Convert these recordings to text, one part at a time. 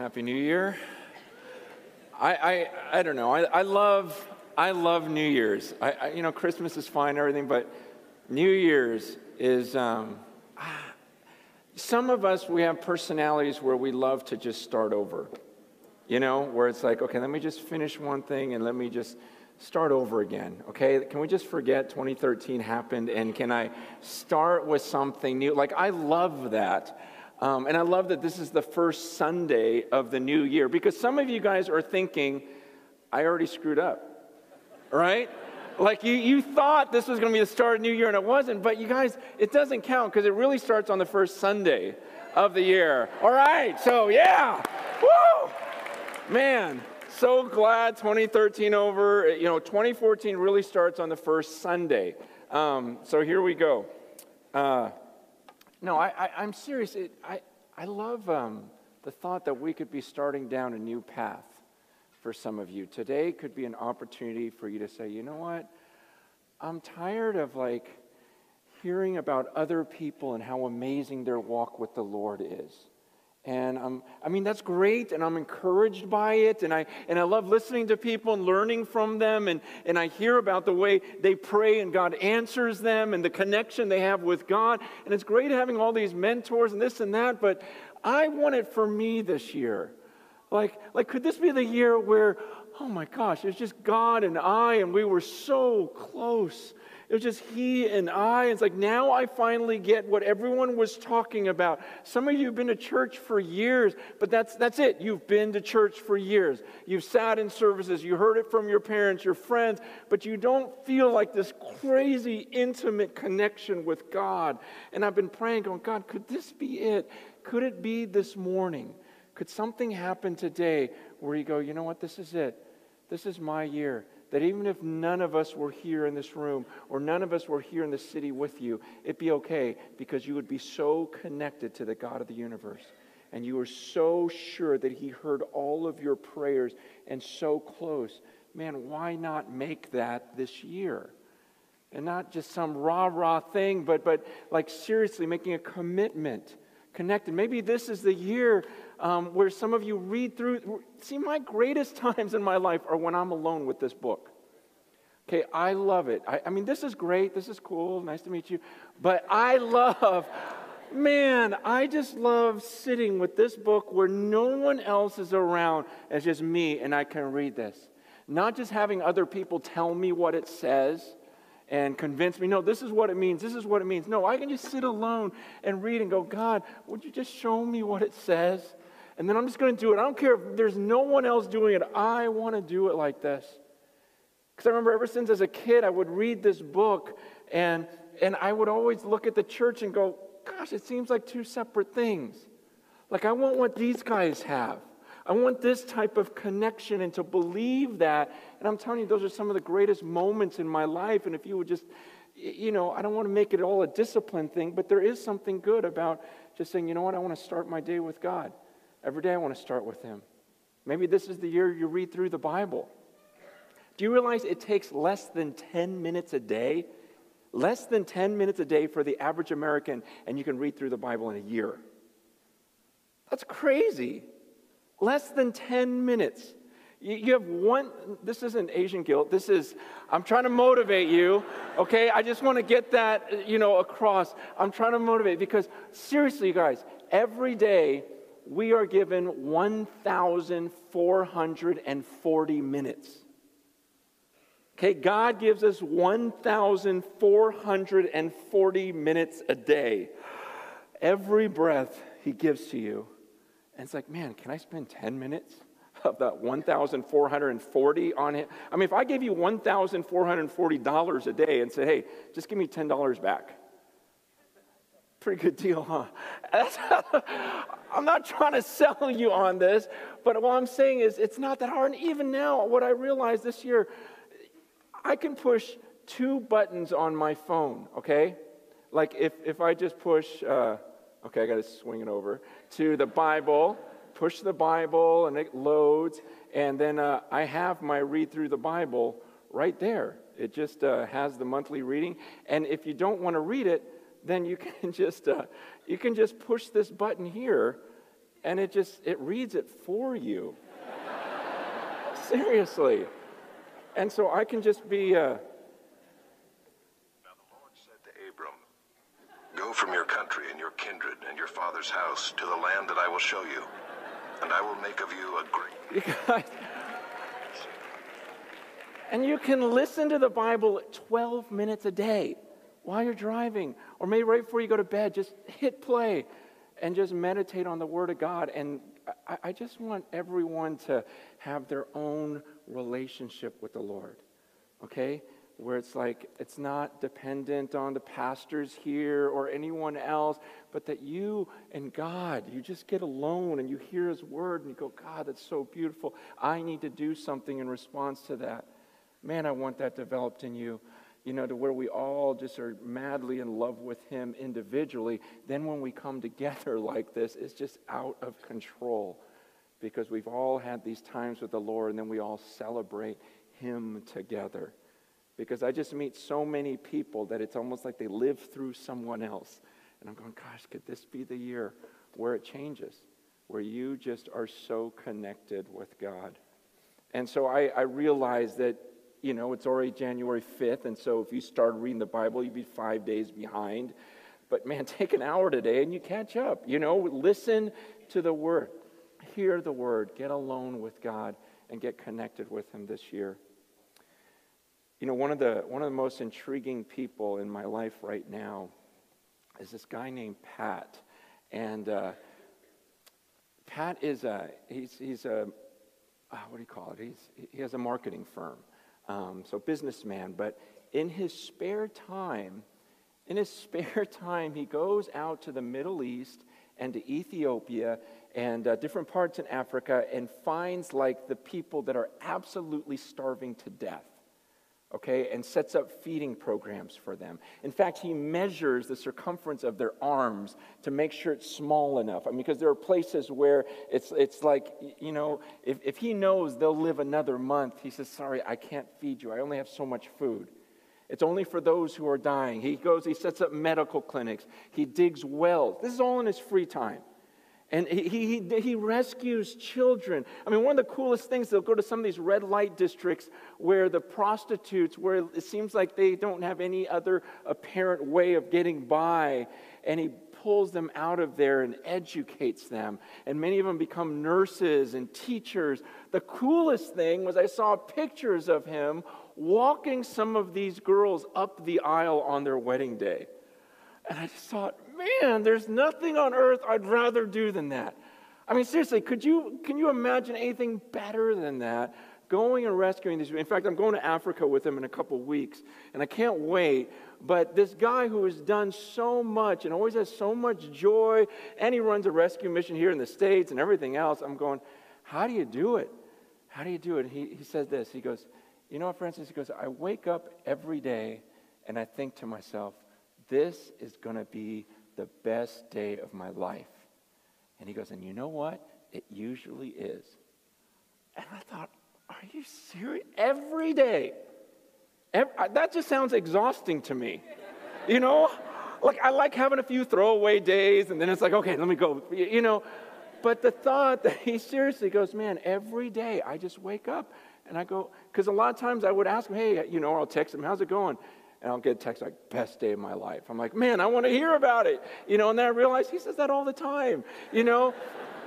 Happy New Year. I, I, I don't know. I, I love I love New Year's. I, I, you know, Christmas is fine everything, but New Year's is. Um, ah, some of us we have personalities where we love to just start over. You know, where it's like, okay, let me just finish one thing and let me just start over again. Okay, can we just forget 2013 happened and can I start with something new? Like I love that. Um, and I love that this is the first Sunday of the new year because some of you guys are thinking, I already screwed up, right? Like you, you thought this was going to be the start of New Year and it wasn't, but you guys, it doesn't count because it really starts on the first Sunday of the year. All right, so yeah, woo, man, so glad 2013 over. You know, 2014 really starts on the first Sunday. Um, so here we go. Uh, no, I, am serious. It, I, I love um, the thought that we could be starting down a new path for some of you. Today could be an opportunity for you to say, you know what? I'm tired of like hearing about other people and how amazing their walk with the Lord is. And I'm, I mean, that's great, and I'm encouraged by it, and I, and I love listening to people and learning from them, and, and I hear about the way they pray and God answers them and the connection they have with God. And it's great having all these mentors and this and that, but I want it for me this year. Like, like could this be the year where, oh my gosh, it's just God and I, and we were so close? It was just he and I. It's like now I finally get what everyone was talking about. Some of you have been to church for years, but that's, that's it. You've been to church for years. You've sat in services, you heard it from your parents, your friends, but you don't feel like this crazy, intimate connection with God. And I've been praying, going, God, could this be it? Could it be this morning? Could something happen today where you go, you know what, this is it? This is my year that even if none of us were here in this room or none of us were here in the city with you, it'd be okay because you would be so connected to the God of the universe. And you were so sure that He heard all of your prayers and so close. Man, why not make that this year? And not just some rah rah thing, but, but like seriously making a commitment, connected. Maybe this is the year um, where some of you read through. See, my greatest times in my life are when I'm alone with this book. Okay, I love it. I, I mean, this is great. This is cool. Nice to meet you. But I love, man, I just love sitting with this book where no one else is around. It's just me, and I can read this. Not just having other people tell me what it says and convince me, no, this is what it means, this is what it means. No, I can just sit alone and read and go, God, would you just show me what it says? And then I'm just going to do it. I don't care if there's no one else doing it. I want to do it like this. Because I remember ever since as a kid, I would read this book and, and I would always look at the church and go, gosh, it seems like two separate things. Like, I want what these guys have. I want this type of connection and to believe that. And I'm telling you, those are some of the greatest moments in my life. And if you would just, you know, I don't want to make it all a discipline thing, but there is something good about just saying, you know what, I want to start my day with God. Every day I want to start with Him. Maybe this is the year you read through the Bible. Do you realize it takes less than 10 minutes a day? Less than 10 minutes a day for the average American, and you can read through the Bible in a year. That's crazy. Less than 10 minutes. You have one, this isn't Asian guilt. This is, I'm trying to motivate you, okay? I just want to get that, you know, across. I'm trying to motivate because seriously, guys, every day we are given 1,440 minutes. Okay, God gives us 1,440 minutes a day. Every breath He gives to you. And it's like, man, can I spend 10 minutes of that 1,440 on it? I mean, if I gave you $1,440 a day and said, hey, just give me $10 back. Pretty good deal, huh? I'm not trying to sell you on this, but what I'm saying is it's not that hard. And even now, what I realized this year, I can push two buttons on my phone, okay? Like if, if I just push, uh, okay, I got to swing it over to the Bible, push the Bible, and it loads, and then uh, I have my read through the Bible right there. It just uh, has the monthly reading. And if you don't want to read it, then you can just uh, you can just push this button here and it just it reads it for you. Seriously. And so I can just be. Uh, now the Lord said to Abram, Go from your country and your kindred and your father's house to the land that I will show you, and I will make of you a great. You guys, and you can listen to the Bible 12 minutes a day while you're driving, or maybe right before you go to bed. Just hit play and just meditate on the Word of God. And I, I just want everyone to have their own relationship with the Lord, okay? Where it's like it's not dependent on the pastors here or anyone else, but that you and God, you just get alone and you hear His Word and you go, God, that's so beautiful. I need to do something in response to that. Man, I want that developed in you you know, to where we all just are madly in love with Him individually, then when we come together like this, it's just out of control because we've all had these times with the Lord and then we all celebrate Him together. Because I just meet so many people that it's almost like they live through someone else. And I'm going, gosh, could this be the year where it changes, where you just are so connected with God? And so I, I realize that you know, it's already January 5th, and so if you started reading the Bible, you'd be five days behind. But man, take an hour today and you catch up. You know, listen to the Word, hear the Word, get alone with God, and get connected with Him this year. You know, one of the, one of the most intriguing people in my life right now is this guy named Pat. And uh, Pat is a, he's, he's a, uh, what do you call it? He's, he has a marketing firm um, so businessman. But in his spare time, in his spare time, he goes out to the Middle East and to Ethiopia and uh, different parts in Africa and finds like the people that are absolutely starving to death okay, and sets up feeding programs for them. In fact, he measures the circumference of their arms to make sure it's small enough. I mean, because there are places where it's, it's like, you know, if, if he knows they'll live another month, he says, Sorry, I can't feed you. I only have so much food. It's only for those who are dying. He goes, he sets up medical clinics, he digs wells. This is all in his free time. And he, he, he rescues children. I mean, one of the coolest things, they'll go to some of these red light districts where the prostitutes, where it seems like they don't have any other apparent way of getting by. And he pulls them out of there and educates them. And many of them become nurses and teachers. The coolest thing was I saw pictures of him walking some of these girls up the aisle on their wedding day. And I just thought, man, there's nothing on earth I'd rather do than that. I mean, seriously, could you, can you imagine anything better than that? Going and rescuing these. people. In fact, I'm going to Africa with him in a couple weeks, and I can't wait. But this guy who has done so much and always has so much joy, and he runs a rescue mission here in the States and everything else, I'm going, how do you do it? How do you do it? He, he says this. He goes, You know, Francis, he goes, I wake up every day and I think to myself, this is going to be the best day of my life. And he goes, And you know what? It usually is. And I thought, Are you serious? Every day. Every, that just sounds exhausting to me. You know? Like, I like having a few throwaway days, and then it's like, okay, let me go. You know? But the thought that he seriously goes, Man, every day I just wake up and I go, because a lot of times I would ask him, Hey, you know, I'll text him, How's it going? And I'll get a text like, best day of my life. I'm like, man, I want to hear about it. You know, and then I realize he says that all the time, you know?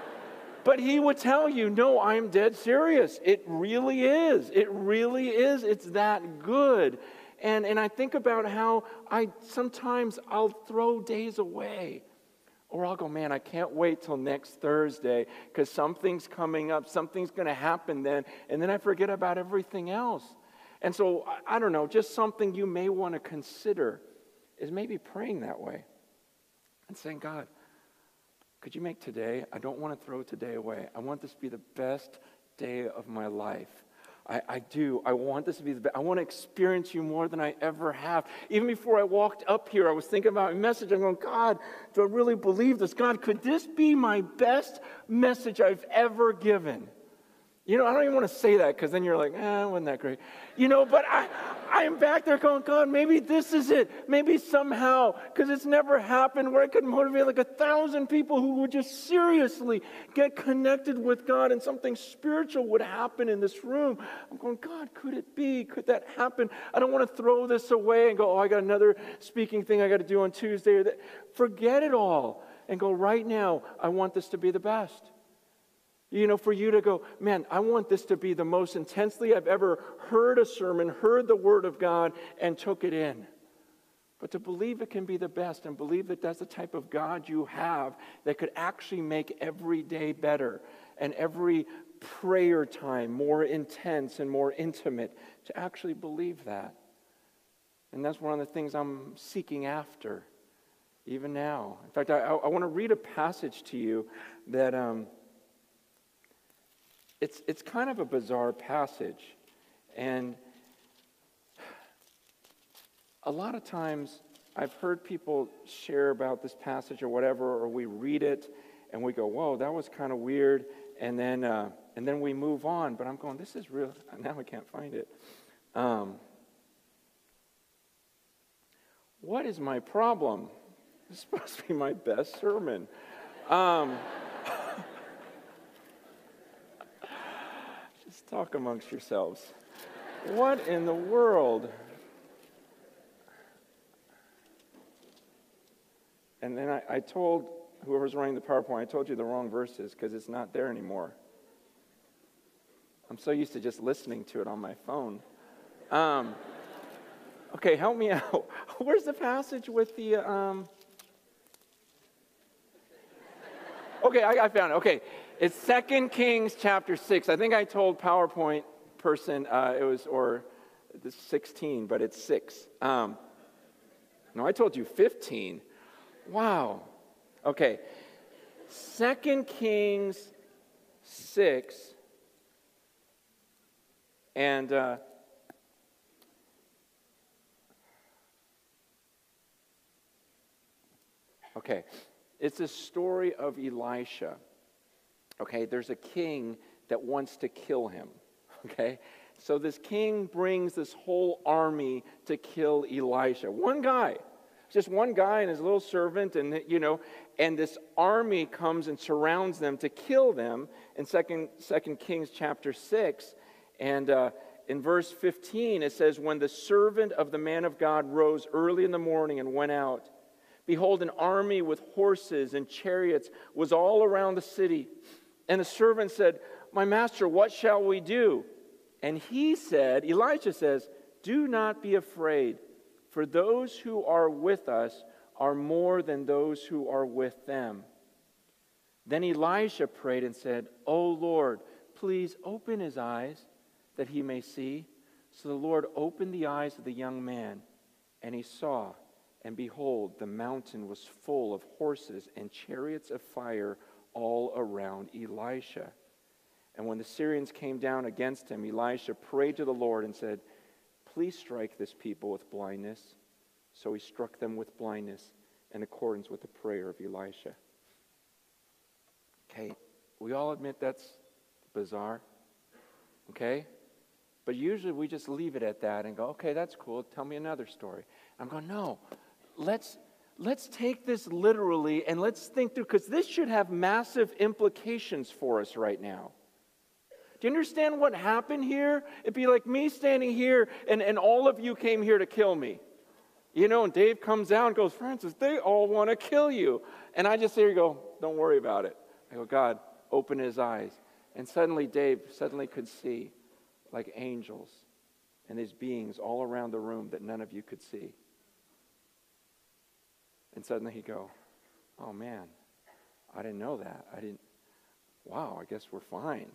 but he would tell you, no, I'm dead serious. It really is. It really is. It's that good. And, and I think about how I sometimes I'll throw days away. Or I'll go, man, I can't wait till next Thursday because something's coming up, something's going to happen then. And then I forget about everything else. And so, I don't know, just something you may want to consider is maybe praying that way and saying, God, could you make today? I don't want to throw today away. I want this to be the best day of my life. I, I do. I want this to be the best. I want to experience you more than I ever have. Even before I walked up here, I was thinking about my message. I'm going, God, do I really believe this? God, could this be my best message I've ever given? You know, I don't even want to say that because then you're like, eh, wasn't that great? You know, but I, I am back there going, God, maybe this is it. Maybe somehow, because it's never happened where I could motivate like a thousand people who would just seriously get connected with God and something spiritual would happen in this room. I'm going, God, could it be? Could that happen? I don't want to throw this away and go, oh, I got another speaking thing I got to do on Tuesday. Or. Forget it all and go, right now, I want this to be the best. You know, for you to go, man, I want this to be the most intensely I've ever heard a sermon, heard the word of God, and took it in. But to believe it can be the best and believe that that's the type of God you have that could actually make every day better and every prayer time more intense and more intimate, to actually believe that. And that's one of the things I'm seeking after, even now. In fact, I, I want to read a passage to you that. Um, it's, it's kind of a bizarre passage. And a lot of times I've heard people share about this passage or whatever, or we read it and we go, whoa, that was kind of weird. And then, uh, and then we move on. But I'm going, this is real. Now I can't find it. Um, what is my problem? This is supposed to be my best sermon. Um, Just talk amongst yourselves. What in the world? And then I, I told whoever's running the PowerPoint, I told you the wrong verses because it's not there anymore. I'm so used to just listening to it on my phone. Um, okay, help me out. Where's the passage with the. Um... Okay, I, I found it. Okay, it's Second Kings chapter 6. I think I told PowerPoint person uh, it was, or the 16, but it's 6. Um, no, I told you 15. Wow. Okay. Second Kings 6. And uh, okay, it's a story of Elisha. Okay, there's a king that wants to kill him. Okay, so this king brings this whole army to kill Elisha. One guy, just one guy and his little servant, and you know, and this army comes and surrounds them to kill them in Second Second Kings chapter six, and. Uh, in verse 15, it says, When the servant of the man of God rose early in the morning and went out, behold, an army with horses and chariots was all around the city. And the servant said, My master, what shall we do? And he said, Elijah says, Do not be afraid, for those who are with us are more than those who are with them. Then Elisha prayed and said, O Lord, please open his eyes that he may see. So the Lord opened the eyes of the young man, and he saw, and behold, the mountain was full of horses and chariots of fire all around Elisha. And when the Syrians came down against him, Elisha prayed to the Lord and said, Please strike this people with blindness. So he struck them with blindness in accordance with the prayer of Elisha. Okay, we all admit that's bizarre. Okay? But usually we just leave it at that and go, okay, that's cool. Tell me another story. I'm going, no, let's let's take this literally and let's think through, because this should have massive implications for us right now. Do you understand what happened here? It'd be like me standing here and, and all of you came here to kill me. You know, and Dave comes out and goes, Francis, they all want to kill you. And I just here you go, don't worry about it. I go, God, open his eyes. And suddenly Dave suddenly could see like angels and these beings all around the room that none of you could see. And suddenly he'd go, Oh man, I didn't know that. I didn't, wow, I guess we're fine.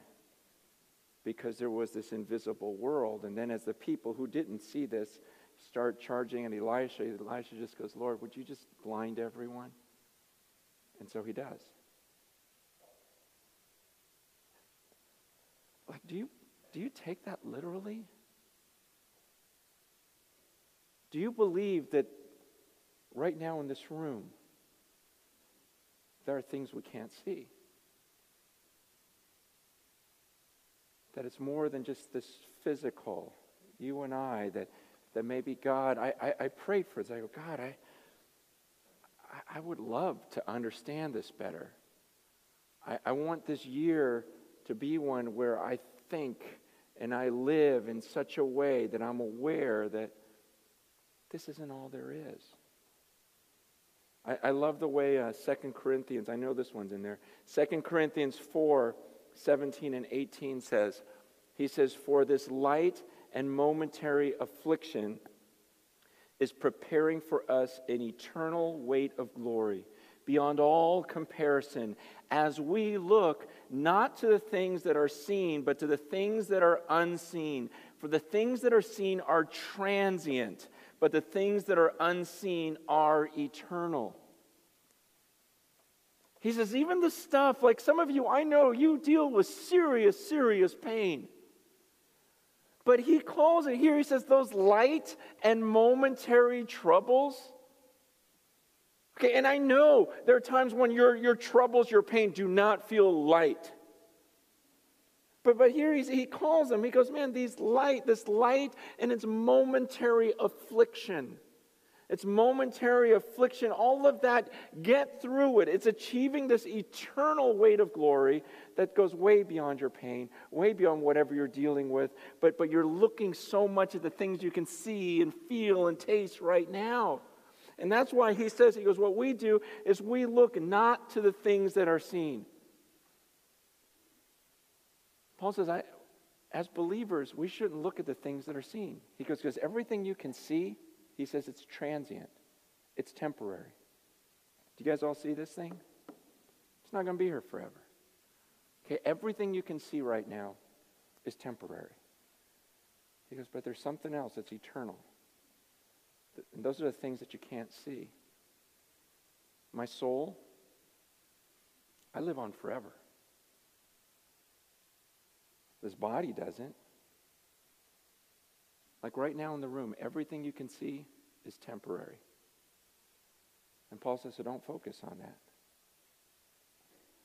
Because there was this invisible world. And then as the people who didn't see this start charging at Elisha, Elisha just goes, Lord, would you just blind everyone? And so he does. Like, do you, do you take that literally? Do you believe that right now in this room, there are things we can't see. that it's more than just this physical, you and I, that, that maybe God, I, I, I prayed for this. I go, God, I, I would love to understand this better. I, I want this year to be one where I think and I live in such a way that I'm aware that this isn't all there is. I, I love the way uh, 2 Corinthians, I know this one's in there, 2 Corinthians 4 17 and 18 says, He says, For this light and momentary affliction is preparing for us an eternal weight of glory beyond all comparison as we look not to the things that are seen, but to the things that are unseen. For the things that are seen are transient, but the things that are unseen are eternal. He says, even the stuff, like some of you, I know you deal with serious, serious pain. But he calls it here, he says, those light and momentary troubles. Okay, and I know there are times when your, your troubles, your pain do not feel light. But, but here he calls them, he goes, man, these light, this light and its momentary affliction. It's momentary affliction, all of that, get through it. It's achieving this eternal weight of glory that goes way beyond your pain, way beyond whatever you're dealing with. But, but you're looking so much at the things you can see and feel and taste right now. And that's why he says, he goes, what we do is we look not to the things that are seen. Paul says, I, as believers, we shouldn't look at the things that are seen. He goes, because everything you can see, he says it's transient, it's temporary. Do you guys all see this thing? It's not going to be here forever. Okay, everything you can see right now is temporary. He goes, but there's something else that's eternal. And those are the things that you can't see. My soul, I live on forever. This body doesn't. Like right now in the room, everything you can see is temporary. And Paul says, so don't focus on that.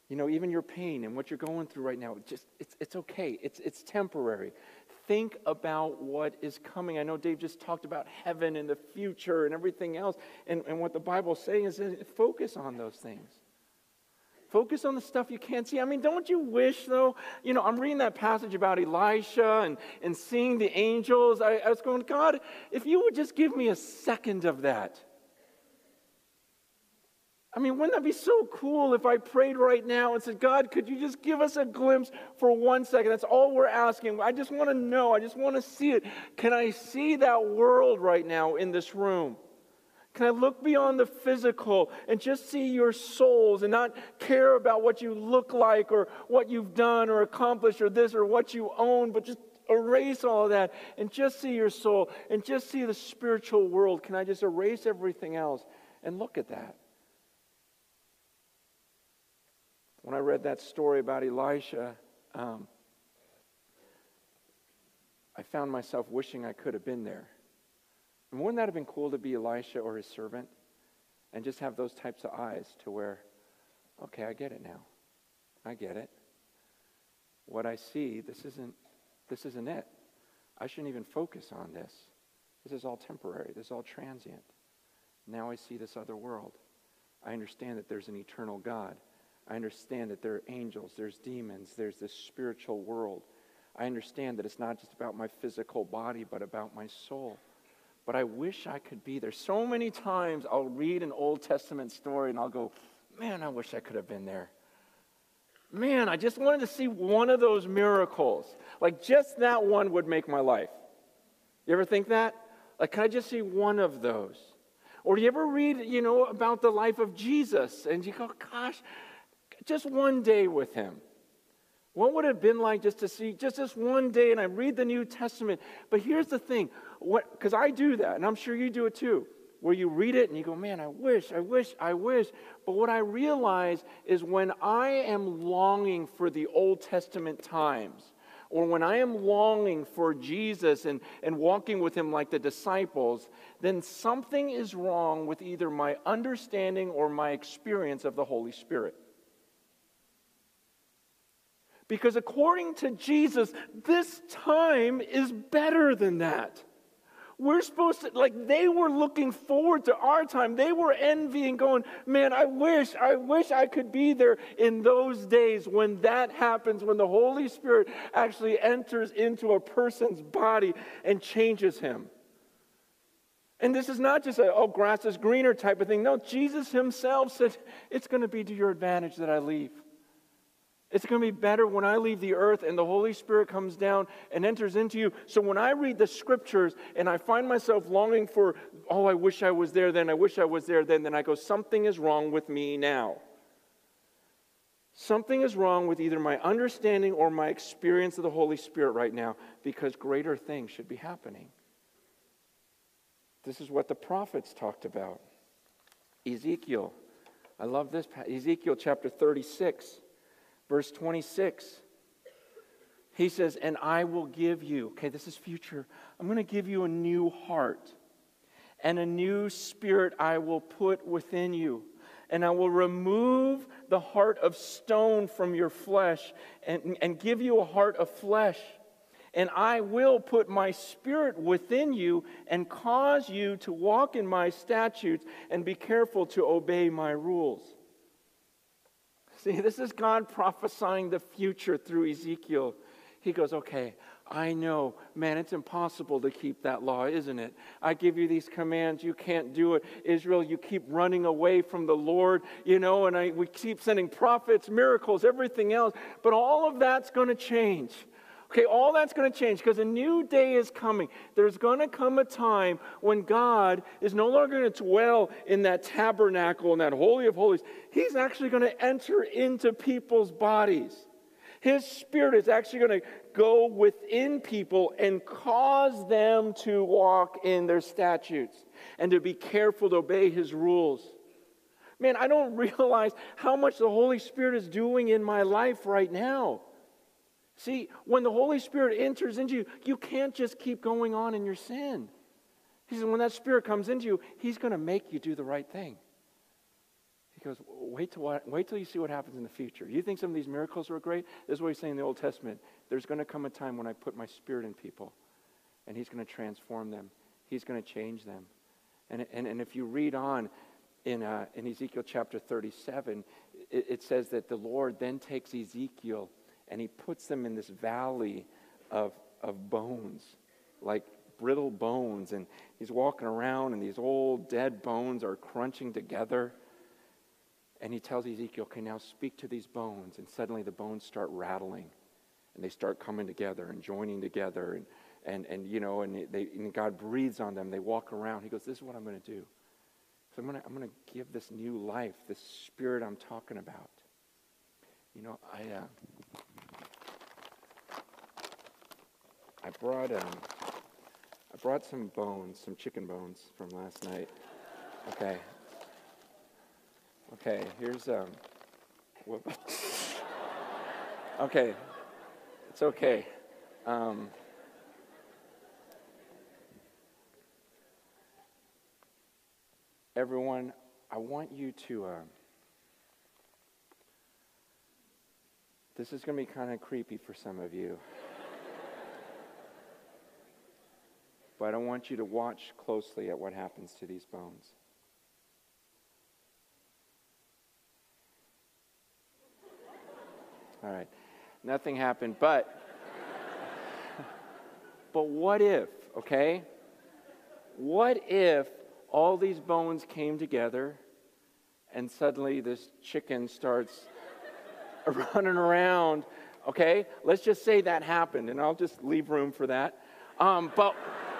You know, even your pain and what you're going through right now, just it's, it's okay. It's, it's temporary. Think about what is coming. I know Dave just talked about heaven and the future and everything else. And, and what the Bible's saying is focus on those things. Focus on the stuff you can't see. I mean, don't you wish, though? You know, I'm reading that passage about Elisha and, and seeing the angels. I, I was going, God, if you would just give me a second of that. I mean, wouldn't that be so cool if I prayed right now and said, God, could you just give us a glimpse for one second? That's all we're asking. I just want to know. I just want to see it. Can I see that world right now in this room? Can I look beyond the physical and just see your souls and not care about what you look like or what you've done or accomplished or this or what you own, but just erase all of that and just see your soul and just see the spiritual world? Can I just erase everything else and look at that? When I read that story about Elisha, um, I found myself wishing I could have been there. And wouldn't that have been cool to be Elisha or his servant and just have those types of eyes to where, okay, I get it now. I get it. What I see, this isn't, this isn't it. I shouldn't even focus on this. This is all temporary. This is all transient. Now I see this other world. I understand that there's an eternal God. I understand that there are angels, there's demons, there's this spiritual world. I understand that it's not just about my physical body, but about my soul but I wish I could be there. So many times I'll read an Old Testament story and I'll go, man, I wish I could have been there. Man, I just wanted to see one of those miracles. Like, just that one would make my life. You ever think that? Like, can I just see one of those? Or do you ever read, you know, about the life of Jesus and you go, gosh, just one day with him? What would it have been like just to see just this one day and I read the New Testament? But here's the thing, because I do that, and I'm sure you do it too, where you read it and you go, man, I wish, I wish, I wish. But what I realize is when I am longing for the Old Testament times, or when I am longing for Jesus and, and walking with him like the disciples, then something is wrong with either my understanding or my experience of the Holy Spirit. Because according to Jesus, this time is better than that. We're supposed to, like, they were looking forward to our time. They were envying, going, man, I wish, I wish I could be there in those days when that happens, when the Holy Spirit actually enters into a person's body and changes him. And this is not just a, oh, grass is greener type of thing. No, Jesus himself said, it's going to be to your advantage that I leave. It's going to be better when I leave the earth and the Holy Spirit comes down and enters into you. So when I read the scriptures and I find myself longing for, oh, I wish I was there then, I wish I was there then, then I go, something is wrong with me now. Something is wrong with either my understanding or my experience of the Holy Spirit right now because greater things should be happening. This is what the prophets talked about. Ezekiel, I love this. Ezekiel chapter 36. Verse 26, he says, And I will give you, okay, this is future. I'm going to give you a new heart, and a new spirit I will put within you. And I will remove the heart of stone from your flesh and, and give you a heart of flesh. And I will put my spirit within you and cause you to walk in my statutes and be careful to obey my rules. See, this is God prophesying the future through Ezekiel. He goes, Okay, I know, man, it's impossible to keep that law, isn't it? I give you these commands, you can't do it. Israel, you keep running away from the Lord, you know, and I, we keep sending prophets, miracles, everything else. But all of that's going to change. Okay, all that's going to change because a new day is coming. There's going to come a time when God is no longer going to dwell in that tabernacle, in that Holy of Holies. He's actually going to enter into people's bodies. His spirit is actually going to go within people and cause them to walk in their statutes and to be careful to obey his rules. Man, I don't realize how much the Holy Spirit is doing in my life right now. See, when the Holy Spirit enters into you, you can't just keep going on in your sin. He says, when that Spirit comes into you, He's going to make you do the right thing. He goes, wait till, what, wait till you see what happens in the future. You think some of these miracles are great? This is what He's saying in the Old Testament. There's going to come a time when I put my Spirit in people, and He's going to transform them, He's going to change them. And, and, and if you read on in, uh, in Ezekiel chapter 37, it, it says that the Lord then takes Ezekiel and he puts them in this valley of, of bones, like brittle bones. And he's walking around, and these old dead bones are crunching together. And he tells Ezekiel, okay, now speak to these bones. And suddenly the bones start rattling, and they start coming together and joining together. And, and, and you know, and, they, and God breathes on them. They walk around. He goes, this is what I'm going to do. So I'm going to I'm going to give this new life, this spirit I'm talking about. You know, I, uh, I brought um, I brought some bones, some chicken bones from last night. Okay. Okay, here's um. okay, it's okay. Um, everyone, I want you to. Uh, this is going to be kind of creepy for some of you. But I want you to watch closely at what happens to these bones. All right. Nothing happened, but but what if, okay? What if all these bones came together and suddenly this chicken starts running around, okay? Let's just say that happened, and I'll just leave room for that. Um, but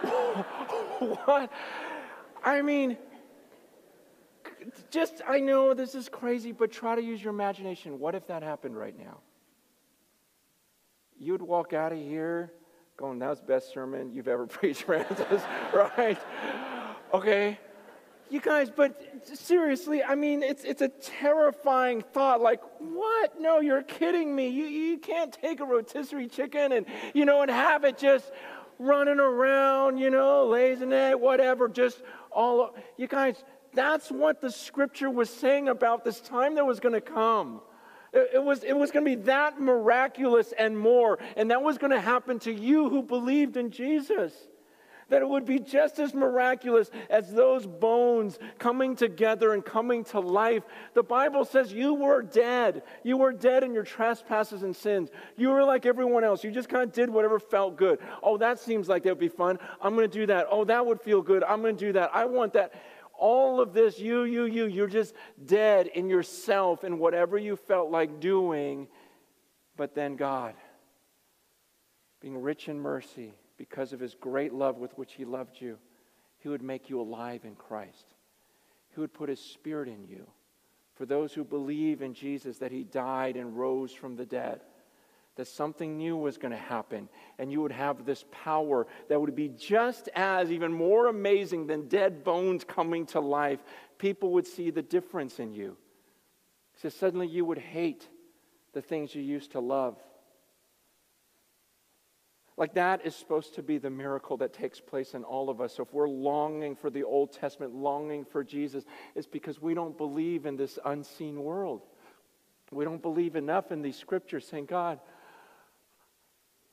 what? I mean, just, I know this is crazy, but try to use your imagination. What if that happened right now? You'd walk out of here going, that was the best sermon you've ever preached, Francis, right? Okay. You guys, but seriously, I mean, it's, it's a terrifying thought. Like, what? No, you're kidding me. You, you can't take a rotisserie chicken and, you know, and have it just running around, you know, lazy egg, whatever, just all. You guys, that's what the scripture was saying about this time that was going to come. It, it was, it was going to be that miraculous and more. And that was going to happen to you who believed in Jesus that it would be just as miraculous as those bones coming together and coming to life. The Bible says you were dead. You were dead in your trespasses and sins. You were like everyone else. You just kind of did whatever felt good. Oh, that seems like that would be fun. I'm going to do that. Oh, that would feel good. I'm going to do that. I want that. All of this, you, you, you, you're just dead in yourself and whatever you felt like doing. But then God, being rich in mercy, because of his great love with which he loved you, he would make you alive in Christ. He would put his spirit in you. For those who believe in Jesus, that he died and rose from the dead, that something new was going to happen, and you would have this power that would be just as, even more amazing than dead bones coming to life. People would see the difference in you. So suddenly you would hate the things you used to love like that is supposed to be the miracle that takes place in all of us. So if we're longing for the Old Testament, longing for Jesus, it's because we don't believe in this unseen world. We don't believe enough in these scriptures saying, God,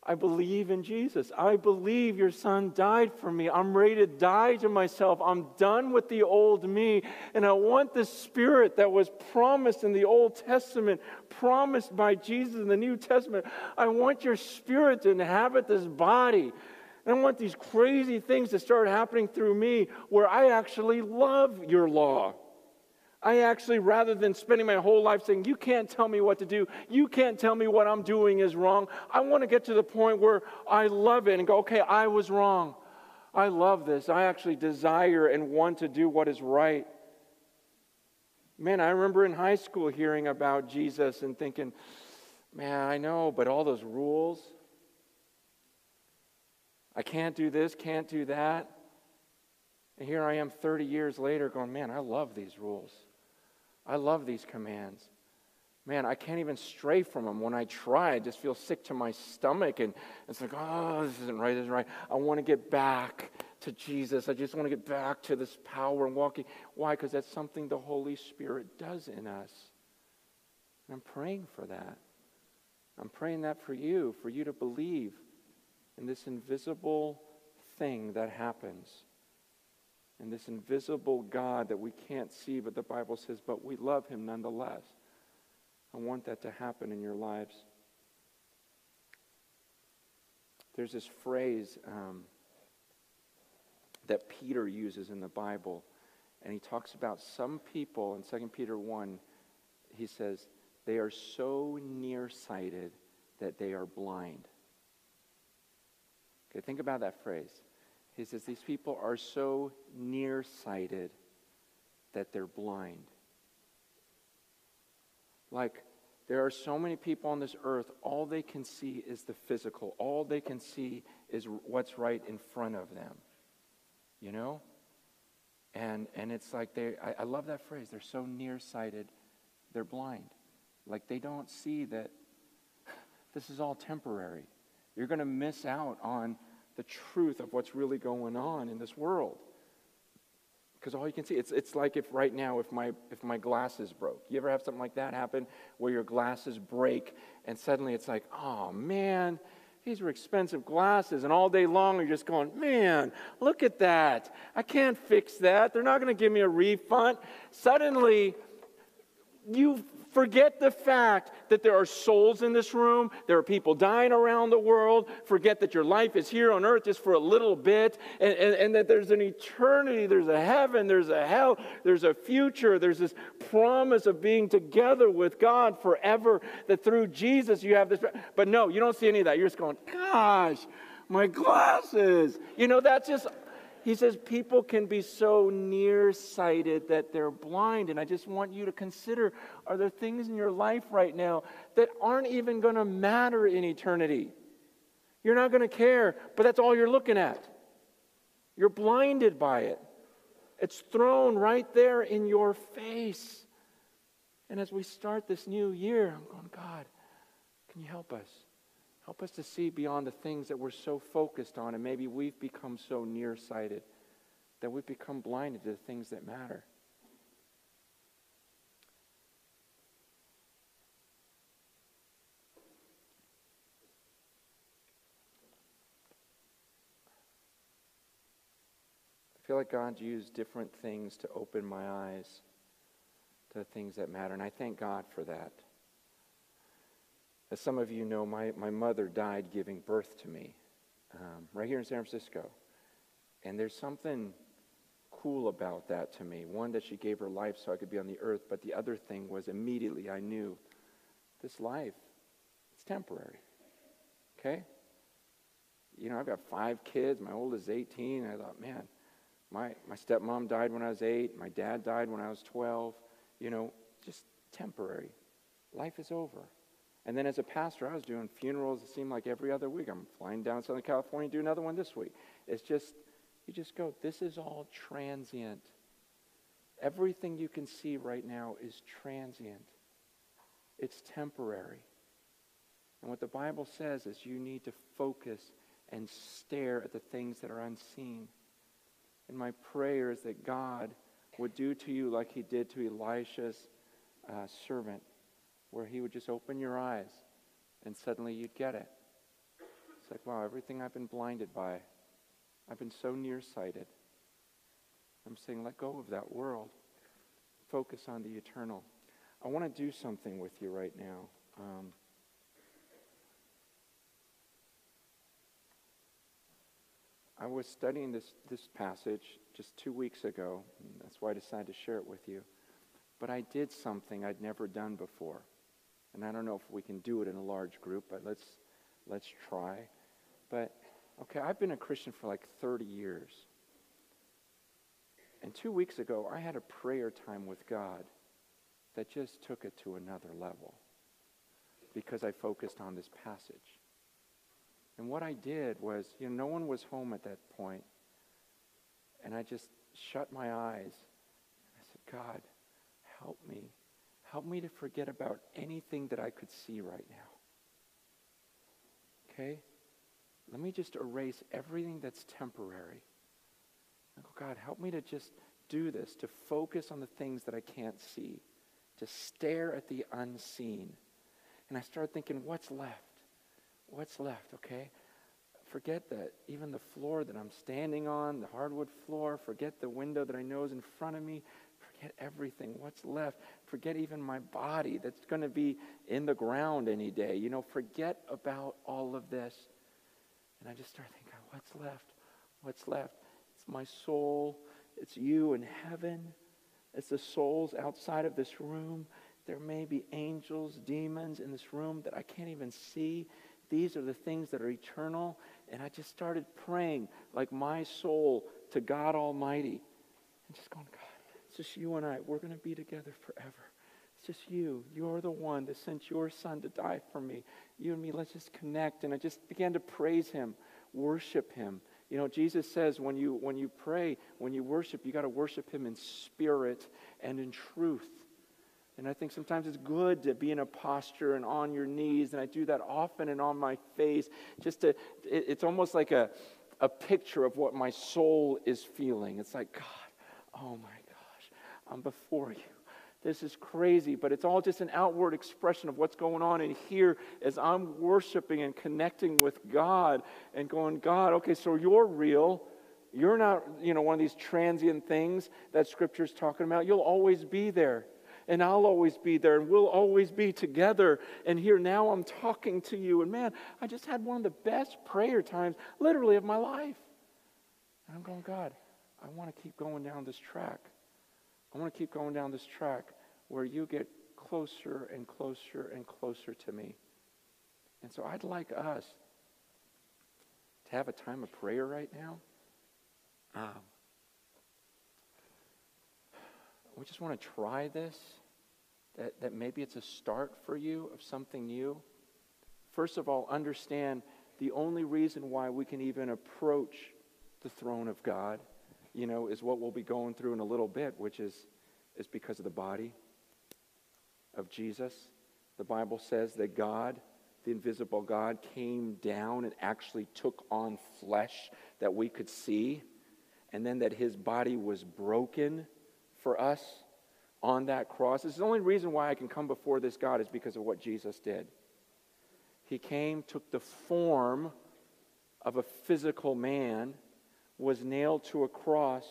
I believe in Jesus. I believe your son died for me. I'm ready to die to myself. I'm done with the old me. And I want the spirit that was promised in the Old Testament, promised by Jesus in the New Testament. I want your spirit to inhabit this body. And I want these crazy things to start happening through me where I actually love your law. I actually, rather than spending my whole life saying, You can't tell me what to do, you can't tell me what I'm doing is wrong, I want to get to the point where I love it and go, Okay, I was wrong. I love this. I actually desire and want to do what is right. Man, I remember in high school hearing about Jesus and thinking, Man, I know, but all those rules, I can't do this, can't do that. And here I am 30 years later going, Man, I love these rules. I love these commands. Man, I can't even stray from them. When I try, I just feel sick to my stomach, and it's like, oh, this isn't right, this isn't right. I want to get back to Jesus. I just want to get back to this power and walking. Why? Because that's something the Holy Spirit does in us. And I'm praying for that. I'm praying that for you, for you to believe in this invisible thing that happens and this invisible God that we can't see, but the Bible says, but we love him nonetheless. I want that to happen in your lives. There's this phrase um, that Peter uses in the Bible, and he talks about some people in 2 Peter 1. He says, they are so nearsighted that they are blind. Okay, think about that phrase. He says these people are so nearsighted that they're blind. Like, there are so many people on this earth, all they can see is the physical. All they can see is what's right in front of them. You know? And, and it's like they, I, I love that phrase, they're so nearsighted, they're blind. Like they don't see that this is all temporary. You're going to miss out on the truth of what's really going on in this world. Because all you can see, it's, it's like if right now, if my, if my glasses broke. You ever have something like that happen where your glasses break and suddenly it's like, oh man, these were expensive glasses. And all day long you're just going, man, look at that. I can't fix that. They're not going to give me a refund. Suddenly, you Forget the fact that there are souls in this room, there are people dying around the world. Forget that your life is here on earth just for a little bit, and, and, and that there's an eternity, there's a heaven, there's a hell, there's a future, there's this promise of being together with God forever. That through Jesus you have this. But no, you don't see any of that. You're just going, gosh, my glasses. You know, that's just he says people can be so nearsighted that they're blind. And I just want you to consider are there things in your life right now that aren't even going to matter in eternity? You're not going to care, but that's all you're looking at. You're blinded by it. It's thrown right there in your face. And as we start this new year, I'm going, God, can you help us? Help us to see beyond the things that we're so focused on, and maybe we've become so nearsighted that we've become blinded to the things that matter. I feel like God used different things to open my eyes to the things that matter, and I thank God for that. As some of you know, my, my mother died giving birth to me um, right here in San Francisco. And there's something cool about that to me. One, that she gave her life so I could be on the earth, but the other thing was immediately I knew this life, it's temporary. Okay? You know, I've got five kids. My oldest is 18. I thought, man, my, my stepmom died when I was eight. My dad died when I was 12. You know, just temporary. Life is over. And then as a pastor, I was doing funerals, it seemed like every other week. I'm flying down Southern California to do another one this week. It's just, you just go, this is all transient. Everything you can see right now is transient, it's temporary. And what the Bible says is you need to focus and stare at the things that are unseen. And my prayer is that God would do to you like he did to Elisha's uh, servant where he would just open your eyes and suddenly you'd get it. It's like, wow, everything I've been blinded by, I've been so nearsighted. I'm saying, let go of that world. Focus on the eternal. I want to do something with you right now. Um, I was studying this, this passage just two weeks ago. that's why I decided to share it with you. But I did something I'd never done before. And I don't know if we can do it in a large group, but let's, let's try. But, okay, I've been a Christian for like 30 years. And two weeks ago, I had a prayer time with God that just took it to another level because I focused on this passage. And what I did was, you know, no one was home at that point, And I just shut my eyes. I said, God, help me Help me to forget about anything that I could see right now. Okay? Let me just erase everything that's temporary. God, help me to just do this, to focus on the things that I can't see, to stare at the unseen. And I start thinking, what's left? What's left, okay? Forget that even the floor that I'm standing on, the hardwood floor, forget the window that I know is in front of me, Forget everything. What's left? Forget even my body that's going to be in the ground any day. You know, forget about all of this. And I just start thinking, what's left? What's left? It's my soul. It's you in heaven. It's the souls outside of this room. There may be angels, demons in this room that I can't even see. These are the things that are eternal. And I just started praying like my soul to God Almighty and just going, God, it's just you and I. We're going to be together forever. It's just you. You're the one that sent your son to die for me. You and me, let's just connect. And I just began to praise him, worship him. You know, Jesus says when you when you pray, when you worship, you got to worship him in spirit and in truth. And I think sometimes it's good to be in a posture and on your knees, and I do that often and on my face. Just to, it, it's almost like a, a picture of what my soul is feeling. It's like, God, oh my I'm before you. This is crazy, but it's all just an outward expression of what's going on in here as I'm worshiping and connecting with God and going, God, okay, so you're real. You're not, you know, one of these transient things that Scripture's talking about. You'll always be there, and I'll always be there, and we'll always be together. And here now I'm talking to you, and man, I just had one of the best prayer times, literally, of my life. And I'm going, God, I want to keep going down this track. I want to keep going down this track where you get closer and closer and closer to me. And so I'd like us to have a time of prayer right now. Um, we just want to try this, that, that maybe it's a start for you of something new. First of all, understand the only reason why we can even approach the throne of God you know, is what we'll be going through in a little bit, which is, is because of the body of Jesus. The Bible says that God, the invisible God, came down and actually took on flesh that we could see, and then that his body was broken for us on that cross. This is the only reason why I can come before this God is because of what Jesus did. He came, took the form of a physical man was nailed to a cross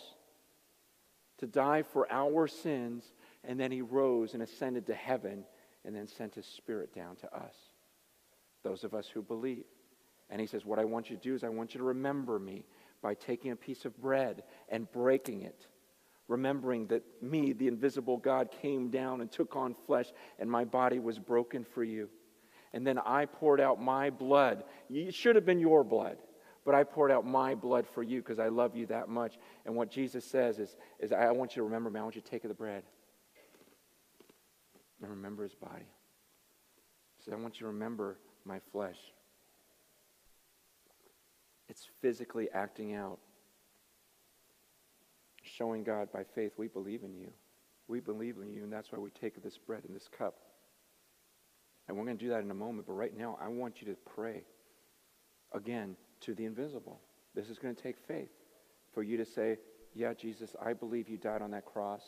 to die for our sins, and then he rose and ascended to heaven and then sent his spirit down to us, those of us who believe. And he says, What I want you to do is I want you to remember me by taking a piece of bread and breaking it, remembering that me, the invisible God, came down and took on flesh, and my body was broken for you. And then I poured out my blood. It should have been your blood, but I poured out my blood for you because I love you that much. And what Jesus says is, is I want you to remember me. I want you to take the bread and remember his body. He said, I want you to remember my flesh. It's physically acting out, showing God by faith, we believe in you. We believe in you, and that's why we take this bread and this cup. And we're going to do that in a moment, but right now, I want you to pray again to the invisible. This is going to take faith for you to say, Yeah, Jesus, I believe you died on that cross,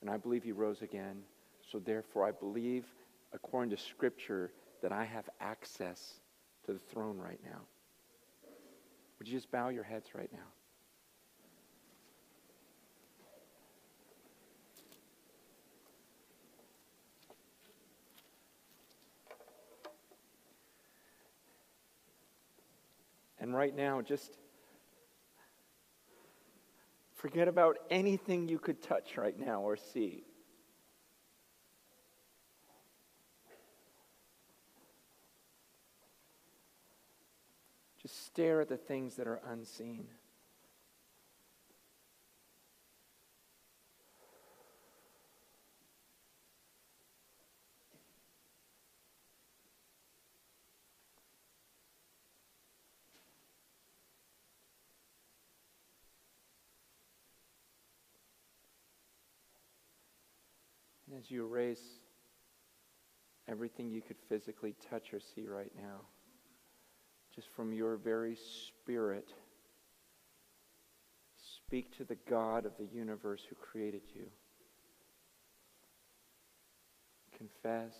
and I believe you rose again. So therefore, I believe, according to Scripture, that I have access to the throne right now. Would you just bow your heads right now? And right now, just forget about anything you could touch right now or see. Just stare at the things that are unseen. As you erase everything you could physically touch or see right now, just from your very spirit, speak to the God of the universe who created you. Confess,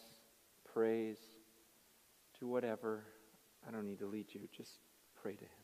praise, do whatever. I don't need to lead you. Just pray to Him.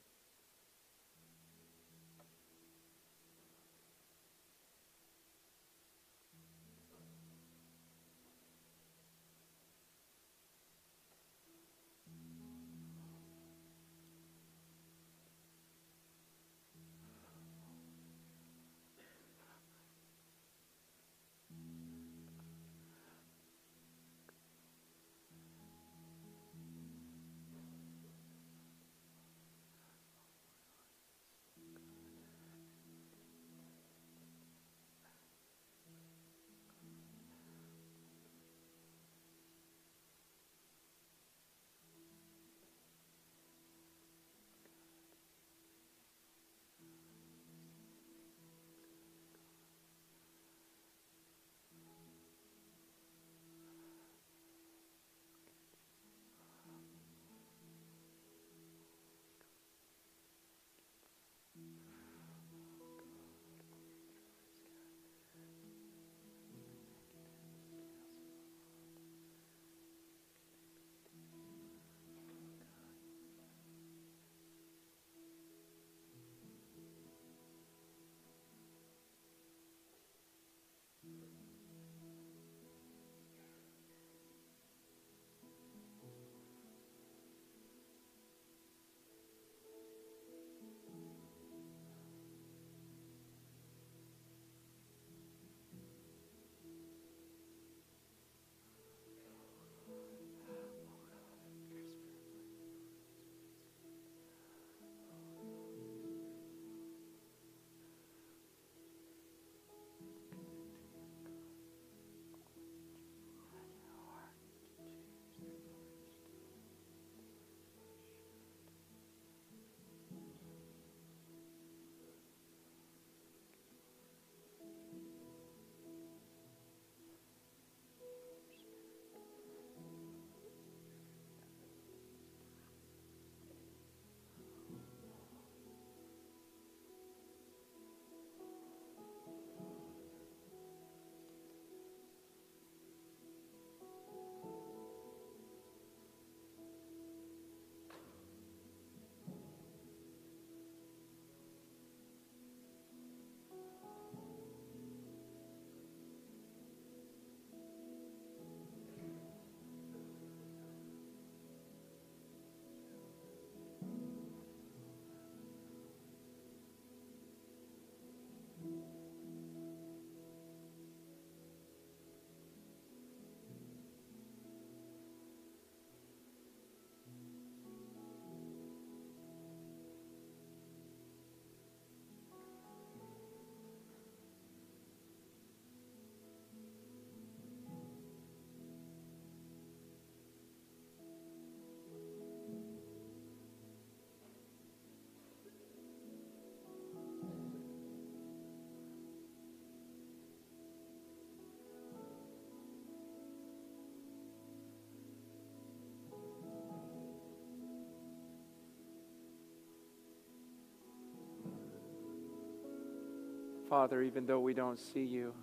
Father, even though we don't see you.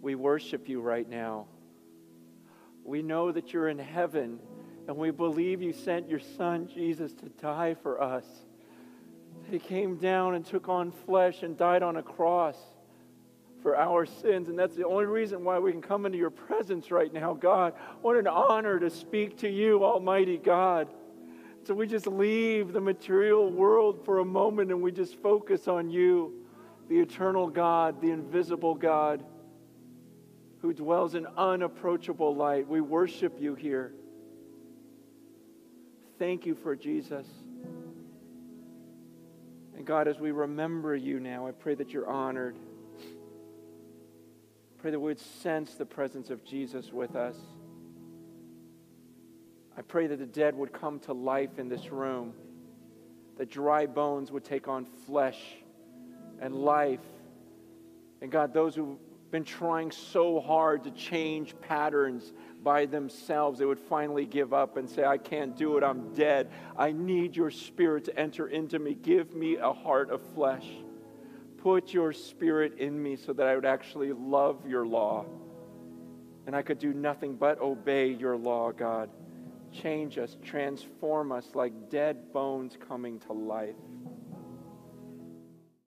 We worship you right now. We know that you're in heaven, and we believe you sent your Son, Jesus, to die for us. He came down and took on flesh and died on a cross for our sins. And that's the only reason why we can come into your presence right now, God. What an honor to speak to you, Almighty God. So we just leave the material world for a moment and we just focus on you, the eternal God, the invisible God who dwells in unapproachable light. We worship you here. Thank you for Jesus. And God, as we remember you now, I pray that you're honored. Pray that we would sense the presence of Jesus with us. I pray that the dead would come to life in this room, that dry bones would take on flesh and life. And God, those who've been trying so hard to change patterns by themselves, they would finally give up and say, I can't do it, I'm dead. I need your spirit to enter into me. Give me a heart of flesh. Put your spirit in me so that I would actually love your law. And I could do nothing but obey your law, God. Change us, transform us like dead bones coming to life.